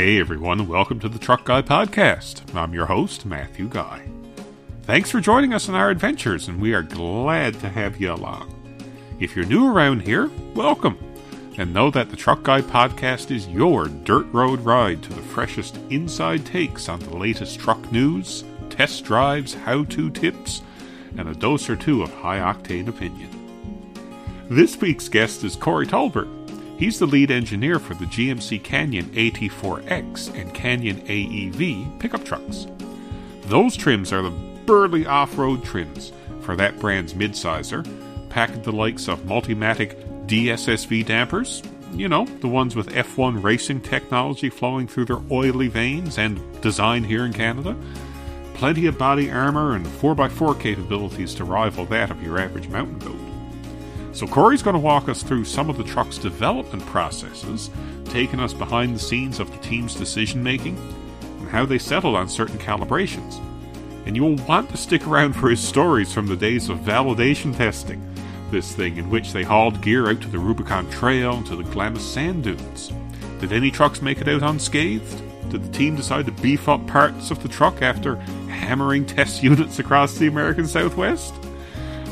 Hey everyone, welcome to the Truck Guy Podcast. I'm your host, Matthew Guy. Thanks for joining us on our adventures, and we are glad to have you along. If you're new around here, welcome, and know that the Truck Guy Podcast is your dirt road ride to the freshest inside takes on the latest truck news, test drives, how to tips, and a dose or two of high octane opinion. This week's guest is Cory Taulbert. He's the lead engineer for the GMC Canyon AT4X and Canyon AEV pickup trucks. Those trims are the burly off road trims for that brand's midsizer, packed the likes of Multimatic DSSV dampers, you know, the ones with F1 racing technology flowing through their oily veins and designed here in Canada. Plenty of body armor and 4x4 capabilities to rival that of your average mountain goat. So, Cory's going to walk us through some of the truck's development processes, taking us behind the scenes of the team's decision making and how they settled on certain calibrations. And you will want to stick around for his stories from the days of validation testing, this thing in which they hauled gear out to the Rubicon Trail and to the Glamis Sand Dunes. Did any trucks make it out unscathed? Did the team decide to beef up parts of the truck after hammering test units across the American Southwest?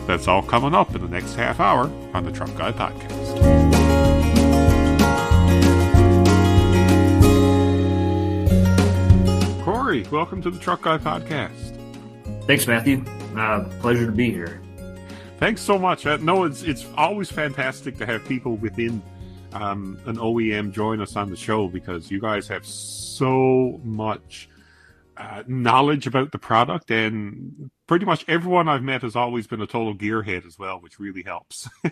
That's all coming up in the next half hour on the Truck Guy Podcast. Cory, welcome to the Truck Guy Podcast. Thanks, Matthew. Uh, pleasure to be here. Thanks so much. Uh, no, it's it's always fantastic to have people within um, an OEM join us on the show because you guys have so much uh, knowledge about the product, and pretty much everyone I've met has always been a total gearhead as well, which really helps.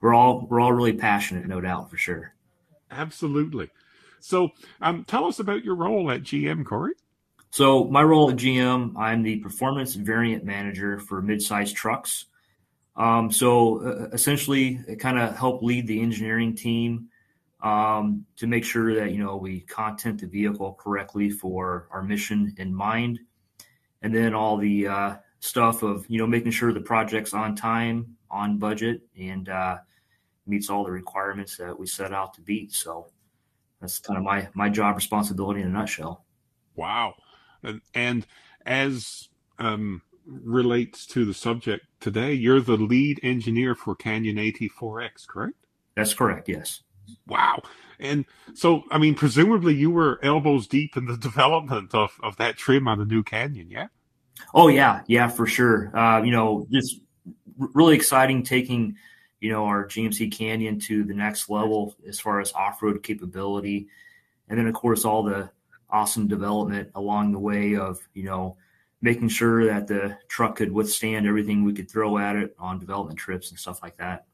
we're all we're all really passionate, no doubt for sure. Absolutely. So, um, tell us about your role at GM, Cory. So, my role at GM, I'm the performance variant manager for midsize trucks. Um, so, uh, essentially, it kind of help lead the engineering team um, to make sure that you know we content the vehicle correctly for our mission in mind, and then all the uh, stuff of you know making sure the project's on time, on budget, and uh, meets all the requirements that we set out to beat. So that's kind of my my job responsibility in a nutshell. Wow, and, and as um, relates to the subject today, you're the lead engineer for Canyon AT4X, correct? That's correct. Yes. Wow. And so, I mean, presumably you were elbows deep in the development of, of that trim on the new Canyon, yeah? Oh, yeah. Yeah, for sure. Uh, you know, just really exciting taking, you know, our GMC Canyon to the next level as far as off road capability. And then, of course, all the awesome development along the way of, you know, making sure that the truck could withstand everything we could throw at it on development trips and stuff like that.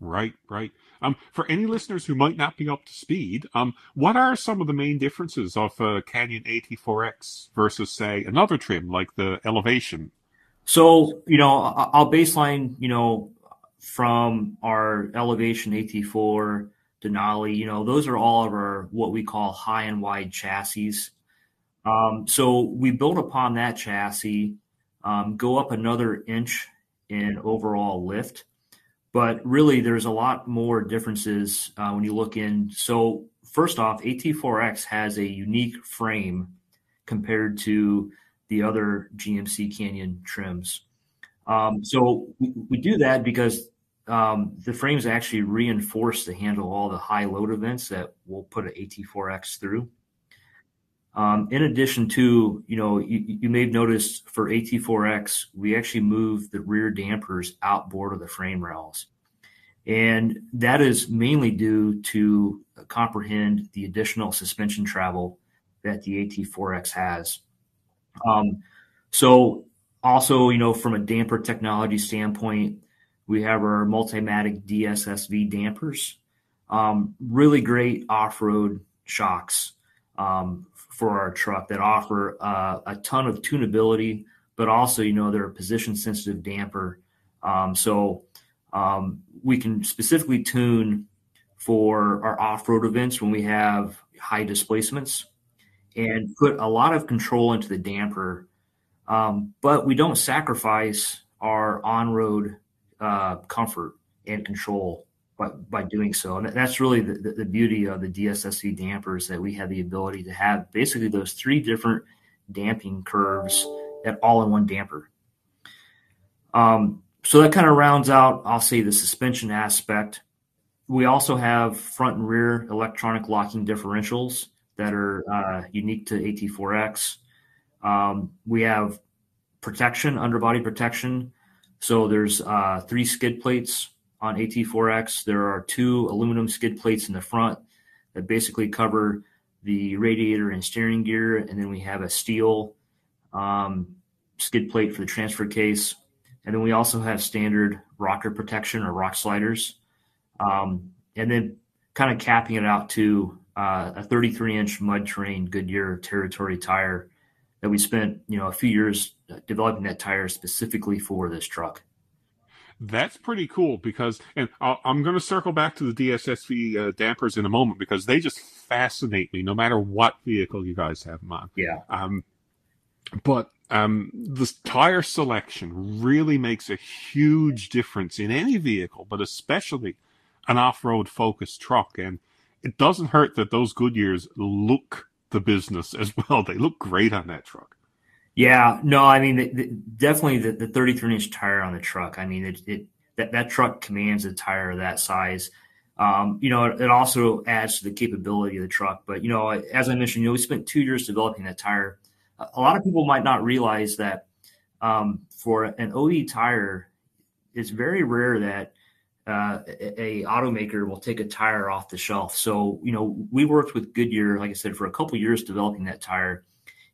Right, right. Um, for any listeners who might not be up to speed, um, what are some of the main differences of a Canyon AT4X versus, say, another trim like the Elevation? So, you know, I'll baseline, you know, from our Elevation AT4 Denali, you know, those are all of our what we call high and wide chassis. Um, so we build upon that chassis, um, go up another inch in overall lift but really, there's a lot more differences uh, when you look in. So, first off, AT4X has a unique frame compared to the other GMC Canyon trims. Um, so, we, we, do that because um, the frames actually reinforce to handle all the high load events that we'll put an AT4X through. Um, in addition to, you know, you, may have noticed for AT4X, we actually moved the rear dampers outboard of the frame rails. And that is mainly due to comprehend the additional suspension travel that the AT4X has. Um, so also, you know, from a damper technology standpoint, we have our Multimatic DSSV dampers. Um, really great off-road shocks for our truck that offer uh, a ton of tunability, but also, you know, they're a position sensitive damper. Um, so um, we can specifically tune for our off-road events when we have high displacements and put a lot of control into the damper. Um, but we don't sacrifice our on-road uh, comfort and control. By, by doing so. And that's really the, the, the beauty of the DSSV dampers that we have the ability to have basically those three different damping curves at all in one damper. Um, so that kind of rounds out, I'll say, the suspension aspect. We also have front and rear electronic locking differentials that are uh, unique to AT4X. Um, we have protection, underbody protection. So there's uh, three skid plates on AT4X. There are two aluminum skid plates in the front that basically cover the radiator and steering gear, and then we have a steel um, skid plate for the transfer case, and then we also have standard rocker protection or rock sliders, um, and then kind of capping it out to uh, a 33 inch mud terrain Goodyear territory tire that we spent you know a few years developing that tire specifically for this truck. That's pretty cool because, and i am going to circle back to the DSSV uh, dampers in a moment because they just fascinate me no matter what vehicle you guys have them on. Yeah. Um, but um, the tire selection really makes a huge difference in any vehicle, but especially an off-road focused truck. And it doesn't hurt that those Goodyears look the business as well. They look great on that truck. Yeah, no, I mean, the, the, definitely the, the 33 inch tire on the truck. I mean, it, it that, that truck commands a tire of that size. Um, you know, it, it, also adds to the capability of the truck. But, you know, as I mentioned, you know, we spent two years developing that tire. A lot of people might not realize that um, for an OE tire, it's very rare that uh, a, a, automaker will take a tire off the shelf. So, you know, we worked with Goodyear, like I said, for a couple years developing that tire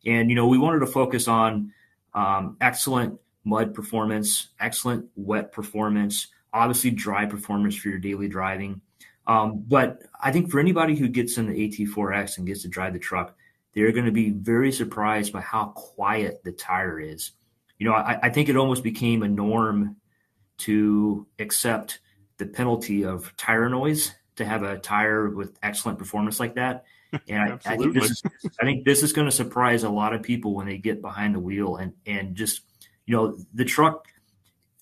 and, you know, we wanted to focus on um, excellent mud performance, excellent wet performance, obviously dry performance for your daily driving. Um, but I think for anybody who gets in the AT4X and gets to drive the truck, they're going to be very surprised by how quiet the tire is. You know, I, I think it almost became a norm to accept the penalty of tire noise to have a tire with excellent performance like that. And I, I, think this is, I think this is going to surprise a lot of people when they get behind the wheel and and just you know the truck.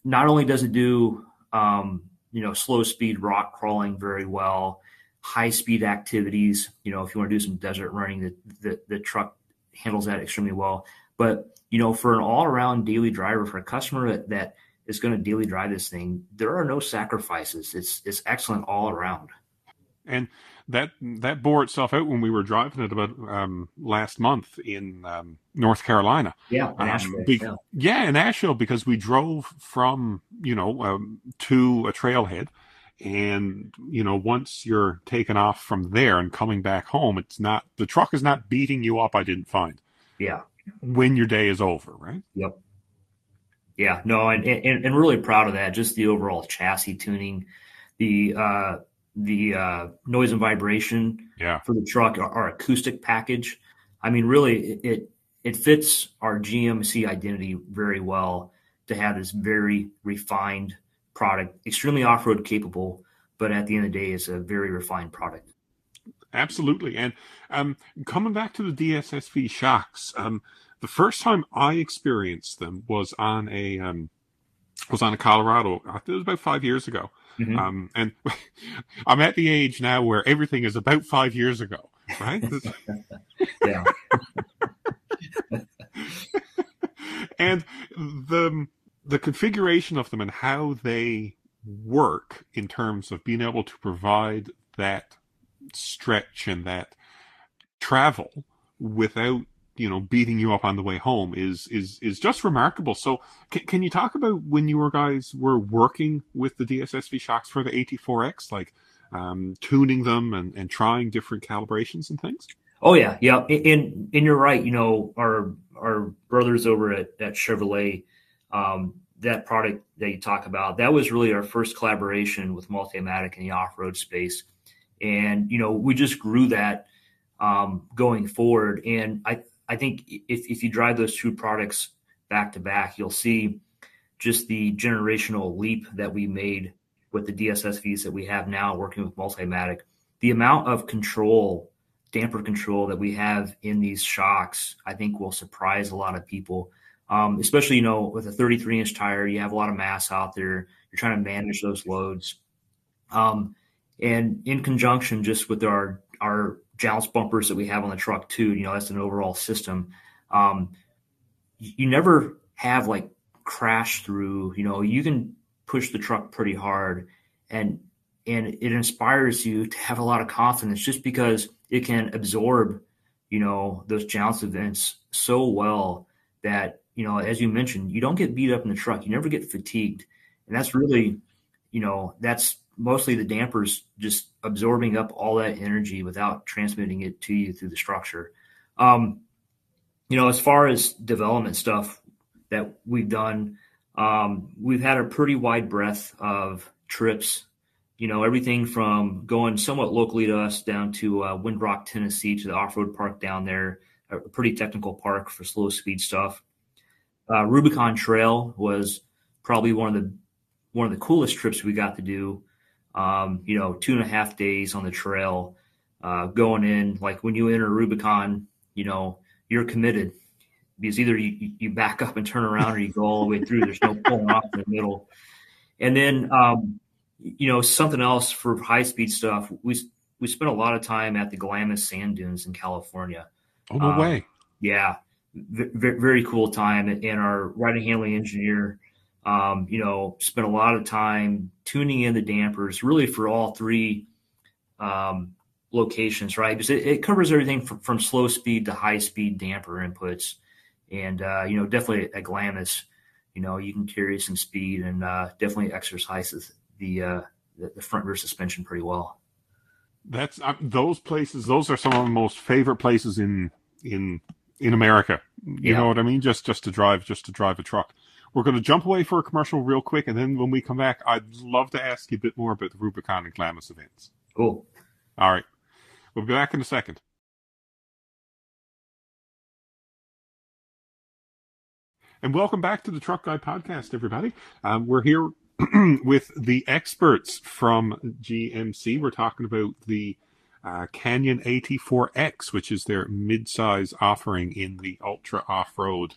Not only does it do um, you know slow speed rock crawling very well, high speed activities. You know if you want to do some desert running, the the, the truck handles that extremely well. But you know for an all around daily driver, for a customer that, that is going to daily drive this thing, there are no sacrifices. It's it's excellent all around. And that that bore itself out when we were driving it about um, last month in um, North Carolina. Yeah, in um, be- yeah. yeah. in Asheville because we drove from you know um, to a trailhead, and you know once you're taken off from there and coming back home, it's not the truck is not beating you up. I didn't find. Yeah. When your day is over, right? Yep. Yeah, no, and, and, and really proud of that. Just the overall chassis tuning, the uh, the uh, noise and vibration yeah. for the truck, our, our, acoustic package. I mean, really, it, it, it fits our GMC identity very well to have this very refined product, extremely off road capable, but at the end of the day, it's a very refined product. Absolutely, and um, coming back to the DSSV shocks, um, the first time I experienced them was on a um, was on a Colorado. I think it was about five years ago, Mm-hmm. Um, and I'm at the age now where everything is about five years ago, right? yeah. and the the configuration of them and how they work in terms of being able to provide that stretch and that travel without you know beating you up on the way home is is is just remarkable. So can, can you talk about when you guys were working with the DSSV shocks for the AT4X, like um, tuning them and, and trying different calibrations and things? Oh yeah, yeah, and and you're right. You know our our brothers over at, at Chevrolet, um, that product that you talk about, that was really our first collaboration with Multimatic in the off road space, and you know we just grew that um, going forward. And I I think if, if you drive those two products back to back, you'll see just the generational leap that we made with the DSSVs that we have now working with Multimatic. The amount of control, damper control that we have in these shocks, I think will surprise a lot of people. Um, especially, you know, with a 33 inch tire, you have a lot of mass out there. You're trying to manage those loads. Um, and in conjunction just with our our jounce bumpers that we have on the truck too, you know, that's an overall system. Um, you never have like crash through, you know, you can push the truck pretty hard and and it inspires you to have a lot of confidence just because it can absorb, you know, those jounce events so well that, you know, as you mentioned, you don't get beat up in the truck. You never get fatigued. And that's really, you know, that's mostly the dampers just absorbing up all that energy without transmitting it to you through the structure. Um, you know, as far as development stuff that we've done, um, we've had a pretty wide breadth of trips. You know, everything from going somewhat locally to us down to uh, Windrock, Tennessee, to the off-road park down there, a pretty technical park for slow speed stuff. Uh, Rubicon Trail was probably one of the one of the coolest trips we got to do um, you know, two and a half days on the trail, uh, going in. Like when you enter Rubicon, you know, you're committed because either you, you back up and turn around or you go all the way through. There's no pulling off in the middle. And then, um, you know, something else for high speed stuff. We we spent a lot of time at the Glamis sand dunes in California. Oh no um, way! Yeah, v- very cool time. And our riding handling engineer um, you know, spent a lot of time tuning in the dampers really for all three um, locations, right? Because it, it covers everything from, from, slow speed to high speed damper inputs. And, uh, you know, definitely at Glamis, you know, you can carry some speed and uh, definitely exercises the, uh, the, the front rear suspension pretty well. That's uh, those places. Those are some of the most favorite places in in in America. You yeah. know what I mean? Just just to drive, just to drive a truck. We're going to jump away for a commercial real quick, and then when we come back, I'd love to ask you a bit more about the Rubicon and Glamis events. Cool. All right. We'll be back in a second. And welcome back to the Truck Guy podcast, everybody. Um, we're here with the experts from GMC. We're talking about the uh, Canyon AT4X, which is their mid-size offering in the ultra off-road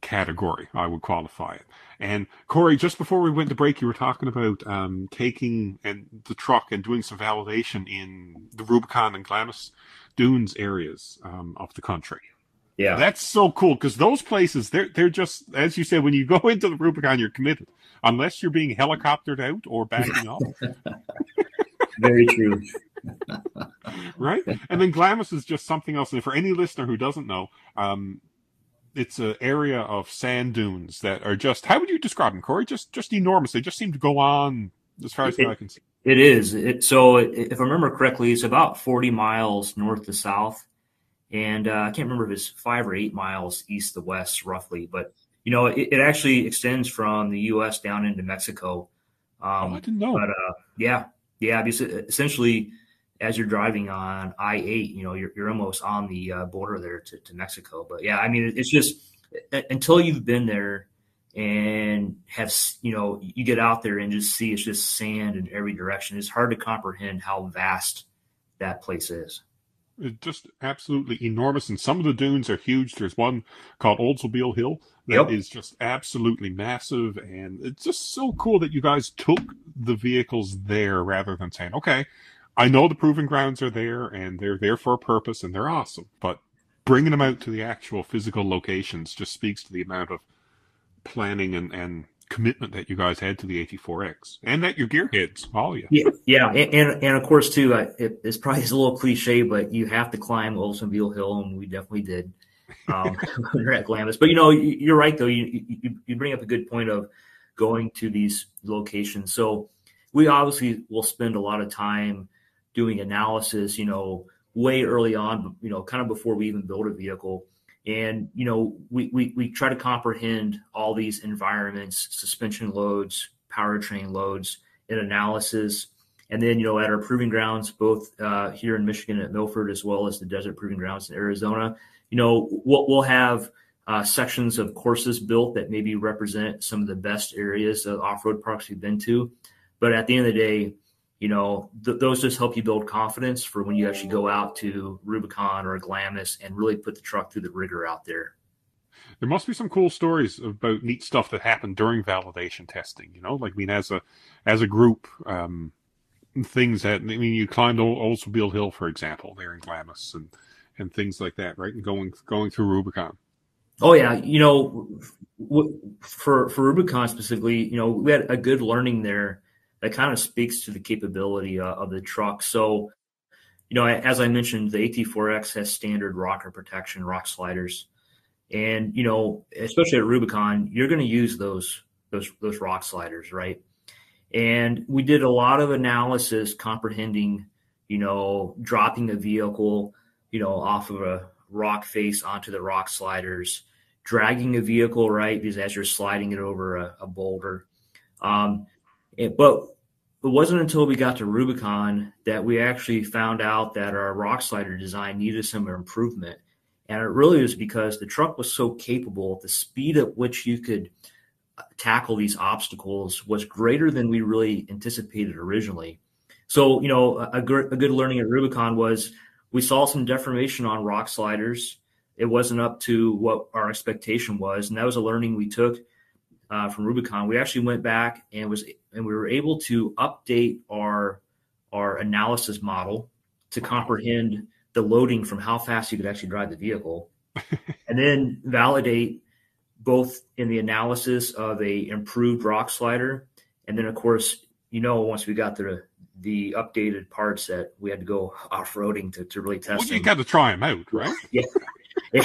category, I would qualify it. And Cory, just before we went to break, you were talking about um, taking and the truck and doing some validation in the Rubicon and Glamis Dunes areas um, of the country. Yeah, that's so cool because those places they're they're just as you said when you go into the Rubicon, you're committed unless you're being helicoptered out or backing off. Very true. right, and then Glamis is just something else. And for any listener who doesn't know, um, it's an area of sand dunes that are just how would you describe them, Cory? Just just enormous. They just seem to go on as far as it, I can see. It is. It, so if I remember correctly, it's about 40 miles north to south, and uh, I can't remember if it's five or eight miles east to west, roughly. But you know, it, it actually extends from the U.S. down into Mexico. Um, oh, I didn't know. But uh, yeah, yeah. Because essentially, as you're driving on I eight, you know, you're, you're almost on the uh, border there to, to Mexico. But yeah, I mean, it's just until you've been there and have, you know, you get out there and just see it's just sand in every direction. It's hard to comprehend how vast that place is. It's just absolutely enormous. And some of the dunes are huge. There's one called Oldsmobile Hill that yep. is just absolutely massive. And it's just so cool that you guys took the vehicles there rather than saying, okay, I know the proving grounds are there and they're there for a purpose and they're awesome, but bringing them out to the actual physical locations just speaks to the amount of planning and, and commitment that you guys had to the AT4X and that your gearheads, all you. Yeah, yeah, and, and, and of course too, uh, it, it's probably a little cliche, but you have to climb Oldsmobile Hill, and we definitely did um, when you're at Glamis. But you know, you're right though. You, you you bring up a good point of going to these locations. So we obviously will spend a lot of time doing analysis, you know, way early on, you know, kind of before we even build a vehicle. And, you know, we, we, we try to comprehend all these environments, suspension loads, powertrain loads, in analysis. And then, you know, at our proving grounds, both uh, here in Michigan at Milford, as well as the desert proving grounds in Arizona, you know, we'll, we'll have uh, sections of courses built that maybe represent some of the best areas of off-road parks we've been to. But at the end of the day, you know, th- those just help you build confidence for when you actually go out to Rubicon or Glamis and really put the truck through the rigor out there. There must be some cool stories about neat stuff that happened during validation testing. You know, like I mean, as a as a group, um, things that I mean, you climbed Oldsmobile Hill, for example, there in Glamis, and and things like that, right? And going going through Rubicon. Oh yeah, you know, for for Rubicon specifically, you know, we had a good learning there that kind of speaks to the capability uh, of the truck. So, you know, as I mentioned, the AT4X has standard rocker protection, rock sliders, and you know, especially at Rubicon, you're going to use those those those rock sliders, right? And we did a lot of analysis comprehending, you know, dropping a vehicle, you know, off of a rock face onto the rock sliders, dragging a vehicle right because as you're sliding it over a, a boulder. Um, it, but it wasn't until we got to Rubicon that we actually found out that our rock slider design needed some improvement. And it really was because the truck was so capable, the speed at which you could uh, tackle these obstacles was greater than we really anticipated originally. So, you know, a, a good learning at Rubicon was we saw some deformation on rock sliders. It wasn't up to what our expectation was, and that was a learning we took uh, from Rubicon. We actually went back and was and we were able to update our our analysis model to comprehend the loading from how fast you could actually drive the vehicle, and then validate both in the analysis of a improved rock slider, and then of course you know once we got the the updated parts that we had to go off roading to, to really test. Well, you got to try them out, right? yeah.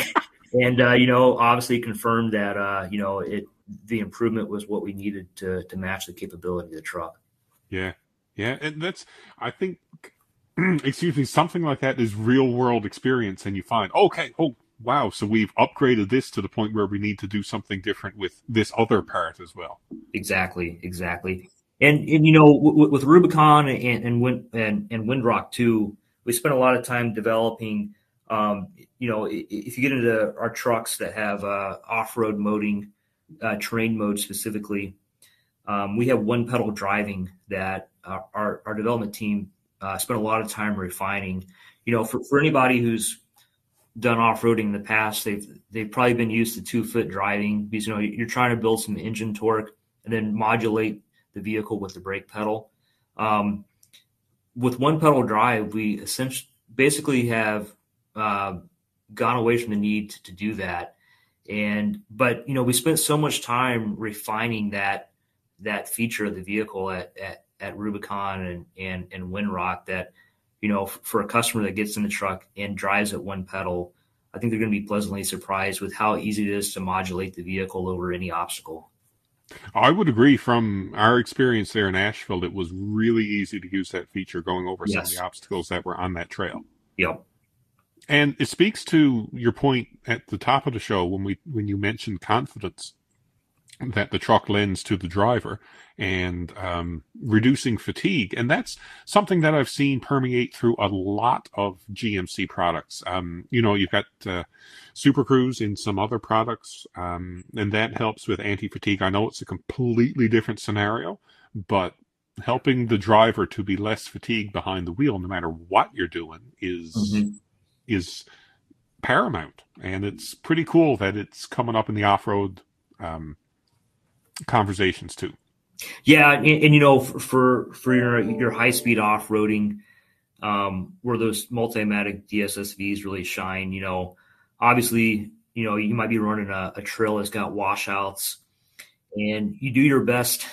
and uh, you know, obviously confirmed that uh, you know it the improvement was what we needed to to match the capability of the truck. Yeah, yeah, and that's I think, excuse me, something like that is real world experience, and you find okay, oh wow, so we've upgraded this to the point where we need to do something different with this other part as well. Exactly, exactly. And, and you know, w- with Rubicon and and, Wind, and and Windrock too, we spent a lot of time developing. Um, you know, if you get into our trucks that have uh, off-road moding, uh, terrain mode specifically, um, we have one pedal driving that our, our development team uh, spent a lot of time refining. You know, for, for anybody who's done off-roading in the past, they've they've probably been used to two-foot driving because you know you're trying to build some engine torque and then modulate the vehicle with the brake pedal. Um, with one pedal drive, we essentially basically have uh, gone away from the need to, to, do that. And but you know we spent so much time refining that that feature of the vehicle at at, at Rubicon and and and Windrock that you know for a customer that gets in the truck and drives at one pedal, I think they're going to be pleasantly surprised with how easy it is to modulate the vehicle over any obstacle. I would agree. From our experience there in Asheville, it was really easy to use that feature going over yes. some of the obstacles that were on that trail. Yep. And it speaks to your point at the top of the show when we when you mentioned confidence that the truck lends to the driver and um, reducing fatigue. And that's something that I've seen permeate through a lot of GMC products. Um, you know, you've got uh, Super Cruise in some other products, um, and that helps with anti fatigue. I know it's a completely different scenario, but helping the driver to be less fatigued behind the wheel, no matter what you're doing, is mm-hmm. Is paramount. And it's pretty cool that it's coming up in the off road um, conversations too. Yeah, and, and you know, for for your your high speed off roading, um, where those multimatic DSSVs really shine. You know, obviously, you know, you might be running a, a trail that's got washouts, and you do your best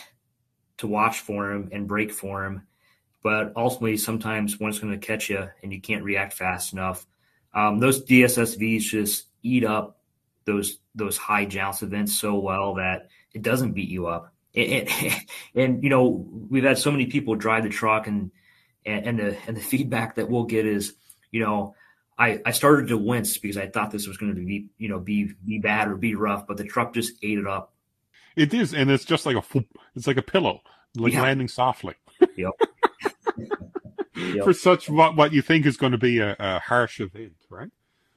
to watch for them and brake for them, but ultimately, sometimes one's going to catch you, and you can't react fast enough. Um, those DSSVs just eat up those those high jounce events so well that it doesn't beat you up. And, and, and, you know we've had so many people drive the truck and, and and the and the feedback that we'll get is you know I I started to wince because I thought this was going to be you know be be bad or be rough but the truck just ate it up. It is and it's just like a it's like a pillow like yeah. landing softly. Yep. yep. For such what what you think is going to be a, a harsh event, right?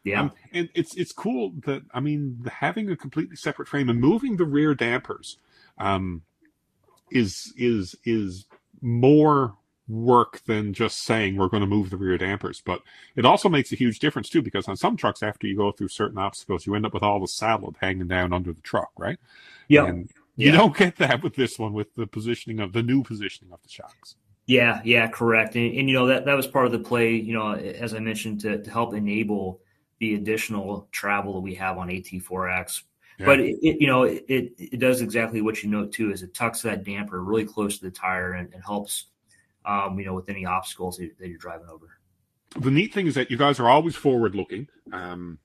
Yeah, um, and it's it's cool that I mean having a completely separate frame and moving the rear dampers um, is is is more work than just saying we're going to move the rear dampers. But it also makes a huge difference too because on some trucks, after you go through certain obstacles, you end up with all the salad hanging down under the truck, right? Yeah. And you don't get that with this one with the positioning of the new positioning of the shocks. Yeah, yeah, correct. And, and, you know that that was part of the play. You know, as I mentioned, to, to help enable the additional travel that we have on AT4X. Yeah. But it, it, you know, it, it does exactly what you note too. Is it tucks that damper really close to the tire and, and helps, um, you know, with any obstacles that, that, you're driving over. The neat thing is that you guys are always forward looking, um,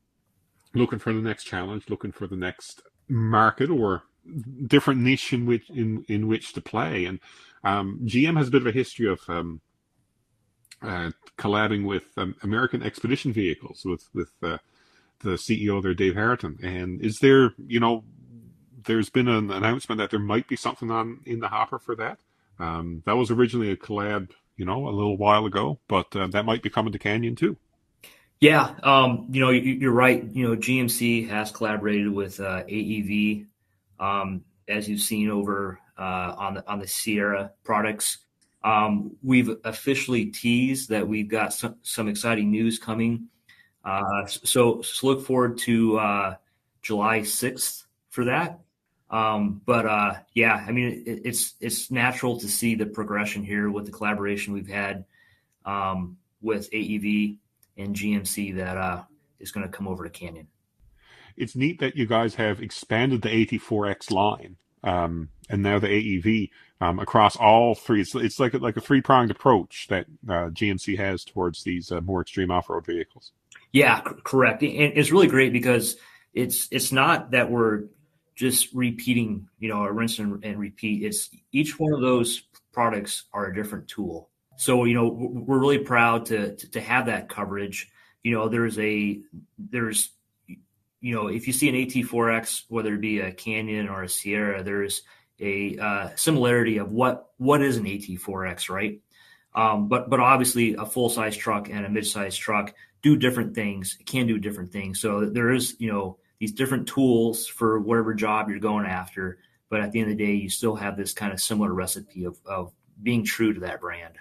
looking for the next challenge, looking for the next market or different niche in which in in which to play. And um, GM has a bit of a history of um, uh, collabing with um, American Expedition Vehicles with with uh, the CEO there, Dave Harrington. And is there, you know, there's been an announcement that there might be something on in the hopper for that. Um, that was originally a collab, you know, a little while ago, but uh, that might be coming to Canyon too. Yeah, um, you know, you, are right. You know, GMC has collaborated with uh, AEV, um, as you've seen over uh, on the on the Sierra products. Um, we've officially teased that we've got some, some exciting news coming. Uh, so, look forward to uh, July 6th for that. Um, but yeah, I mean, it, it's it's natural to see the progression here with the collaboration we've had um, with AEV and GMC that uh, going to come over to Canyon. It's neat that you guys have expanded the AT4X line um, and now the AEV um, across all three. It's, it's like like a three pronged approach that uh, GMC has towards these uh, more extreme off road vehicles. Yeah, c- correct. And it's really great because it's it's not that we're just repeating, you know, a rinse and, and repeat. It's each one of those products are a different tool. So you know, we're really proud to to, to have that coverage. You know, there's a there's you know, if you see an AT4X, whether it be a Canyon or a Sierra, there's a uh, similarity of what what is an AT4X, right? Um, but but obviously, a full size truck and a mid size truck do different things, can do different things. So there is you know these different tools for whatever job you're going after. But at the end of the day, you still have this kind of similar recipe of, of being true to that brand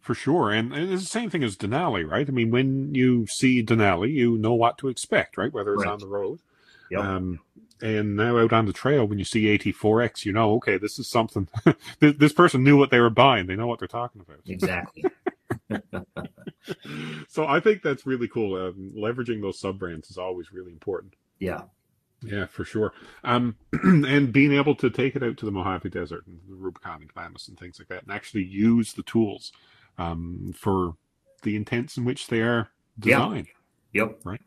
for sure. And, and, it's the same thing as Denali, right? I mean, when you see Denali, you know what to expect, right? Whether it's right. on the road. Yep. Um, and now out on the trail, when you see AT4X, you know, okay, this is something. this, this person knew what they were buying. They know what they're talking about. Exactly. so I think that's really cool. Um, leveraging those sub brands is always really important. Yeah. Yeah, for sure. Um, and being able to take it out to the Mojave Desert and the Rubicon and Glamis and things like that, and actually use the tools um, for the intents in which they are designed. Yep. yep. Right.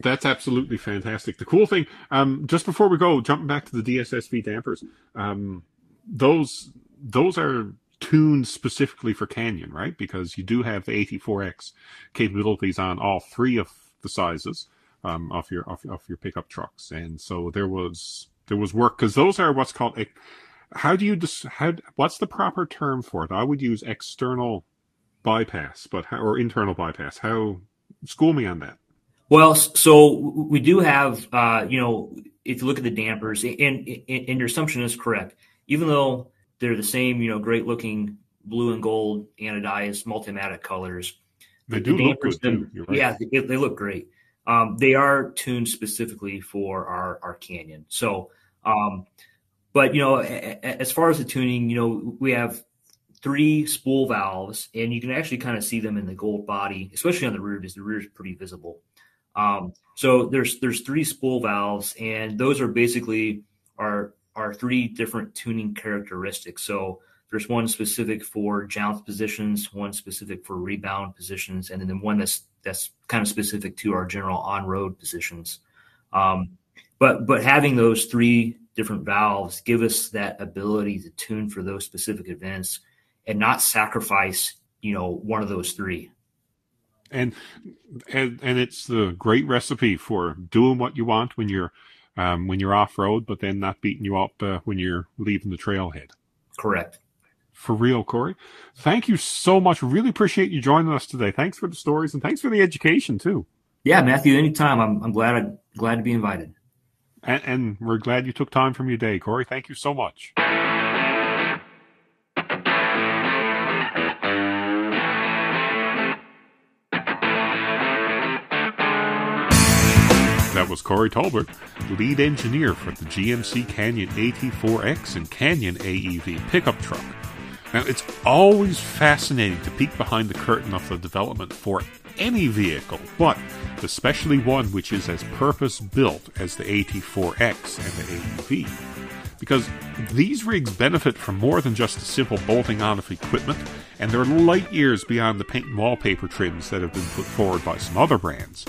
That's absolutely fantastic. The cool thing, um, just before we go, jumping back to the DSSV dampers, um, those those are tuned specifically for Canyon, right? Because you do have the AT4X capabilities on all three of the sizes um, of your of, of your pickup trucks, and so there was there was work because those are what's called how do you dis- how what's the proper term for it? I would use external bypass, but how, or internal bypass. How school me on that. Well, so we do have, uh, you know, if you look at the dampers, and, and, and your assumption is correct. Even though they're the same, you know, great looking blue and gold anodized multimatic colors, they do the look good them. Right. Yeah, they, they, look great. Um, they are tuned specifically for our our Canyon. So um, but you know, as far as the tuning, you know, we have three spool valves, and you can actually kind of see them in the gold body, especially on the rear, because the rear is pretty visible. Um, so there's there's three spool valves, and those are basically our our three different tuning characteristics. So there's one specific for jounce positions, one specific for rebound positions, and then one that's that's kind of specific to our general on road positions. Um, but but having those three different valves give us that ability to tune for those specific events and not sacrifice you know one of those three and and and it's the great recipe for doing what you want when you're um, when you're off road, but then not beating you up uh, when you're leaving the trailhead. Correct. For real, Cory. Thank you so much. Really appreciate you joining us today. Thanks for the stories and thanks for the education too. Yeah, Matthew. Anytime. I'm I'm glad I am glad to be invited. And, and we're glad you took time from your day, Cory. Thank you so much. That was Cory Taulbert, lead engineer for the GMC Canyon AT4X and Canyon AEV pickup truck. Now, it's always fascinating to peek behind the curtain of the development for any vehicle, but especially one which is as purpose built as the AT4X and the AEV. Because these rigs benefit from more than just the simple bolting on of equipment, and they're light years beyond the paint and wallpaper trims that have been put forward by some other brands.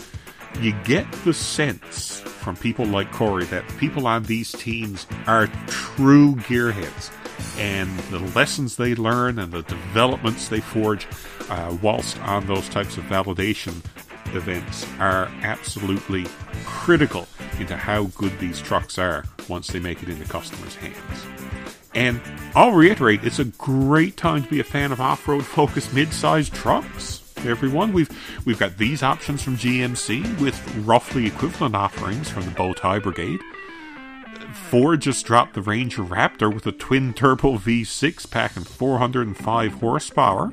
You get the sense from people like Cory that people on these teams are true gearheads and the lessons they learn and the developments they forge uh, whilst on those types of validation events are absolutely critical into how good these trucks are once they make it into customers' hands. And I'll reiterate, it's a great time to be a fan of off-road focused mid-sized trucks. Everyone, we've we've got these options from GMC with roughly equivalent offerings from the Bowtie Brigade. Ford just dropped the Ranger Raptor with a twin turbo V6 packing 405 horsepower,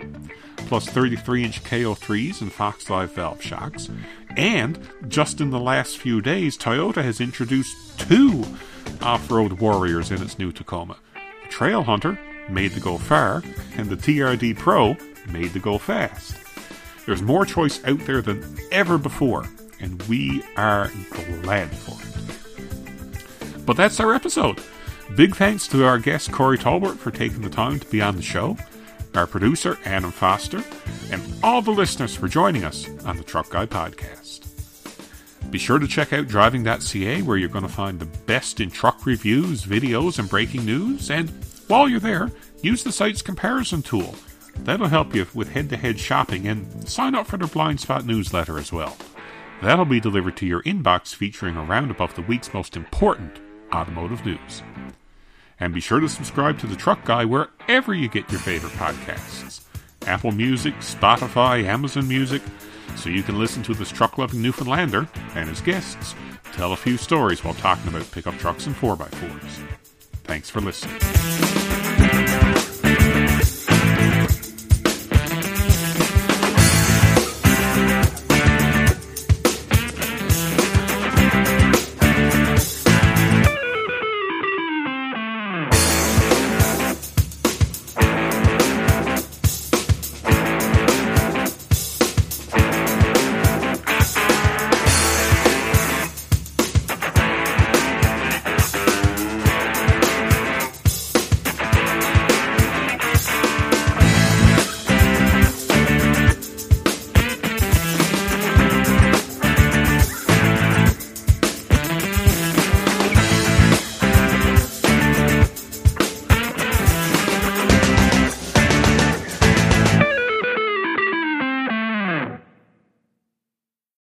plus 33 inch KO3s and Fox Live valve shocks. And just in the last few days, Toyota has introduced two off road warriors in its new Tacoma The Trail Hunter, made to go far, and the TRD Pro, made to go fast. There's more choice out there than ever before, and we are glad for it. But that's our episode. Big thanks to our guest Cory Taulbert for taking the time to be on the show, our producer Adam Foster, and all the listeners for joining us on the Truck Guy podcast. Be sure to check out driving.ca where you're going to find the best in truck reviews, videos, and breaking news. And while you're there, use the site's comparison tool. That'll help you with head to head shopping and sign up for their Blind Spot newsletter as well. That'll be delivered to your inbox featuring a roundup of the week's most important automotive news. And be sure to subscribe to The Truck Guy wherever you get your favorite podcasts Apple Music, Spotify, Amazon Music, so you can listen to this truck loving Newfoundlander and his guests tell a few stories while talking about pickup trucks and 4x4s. Thanks for listening.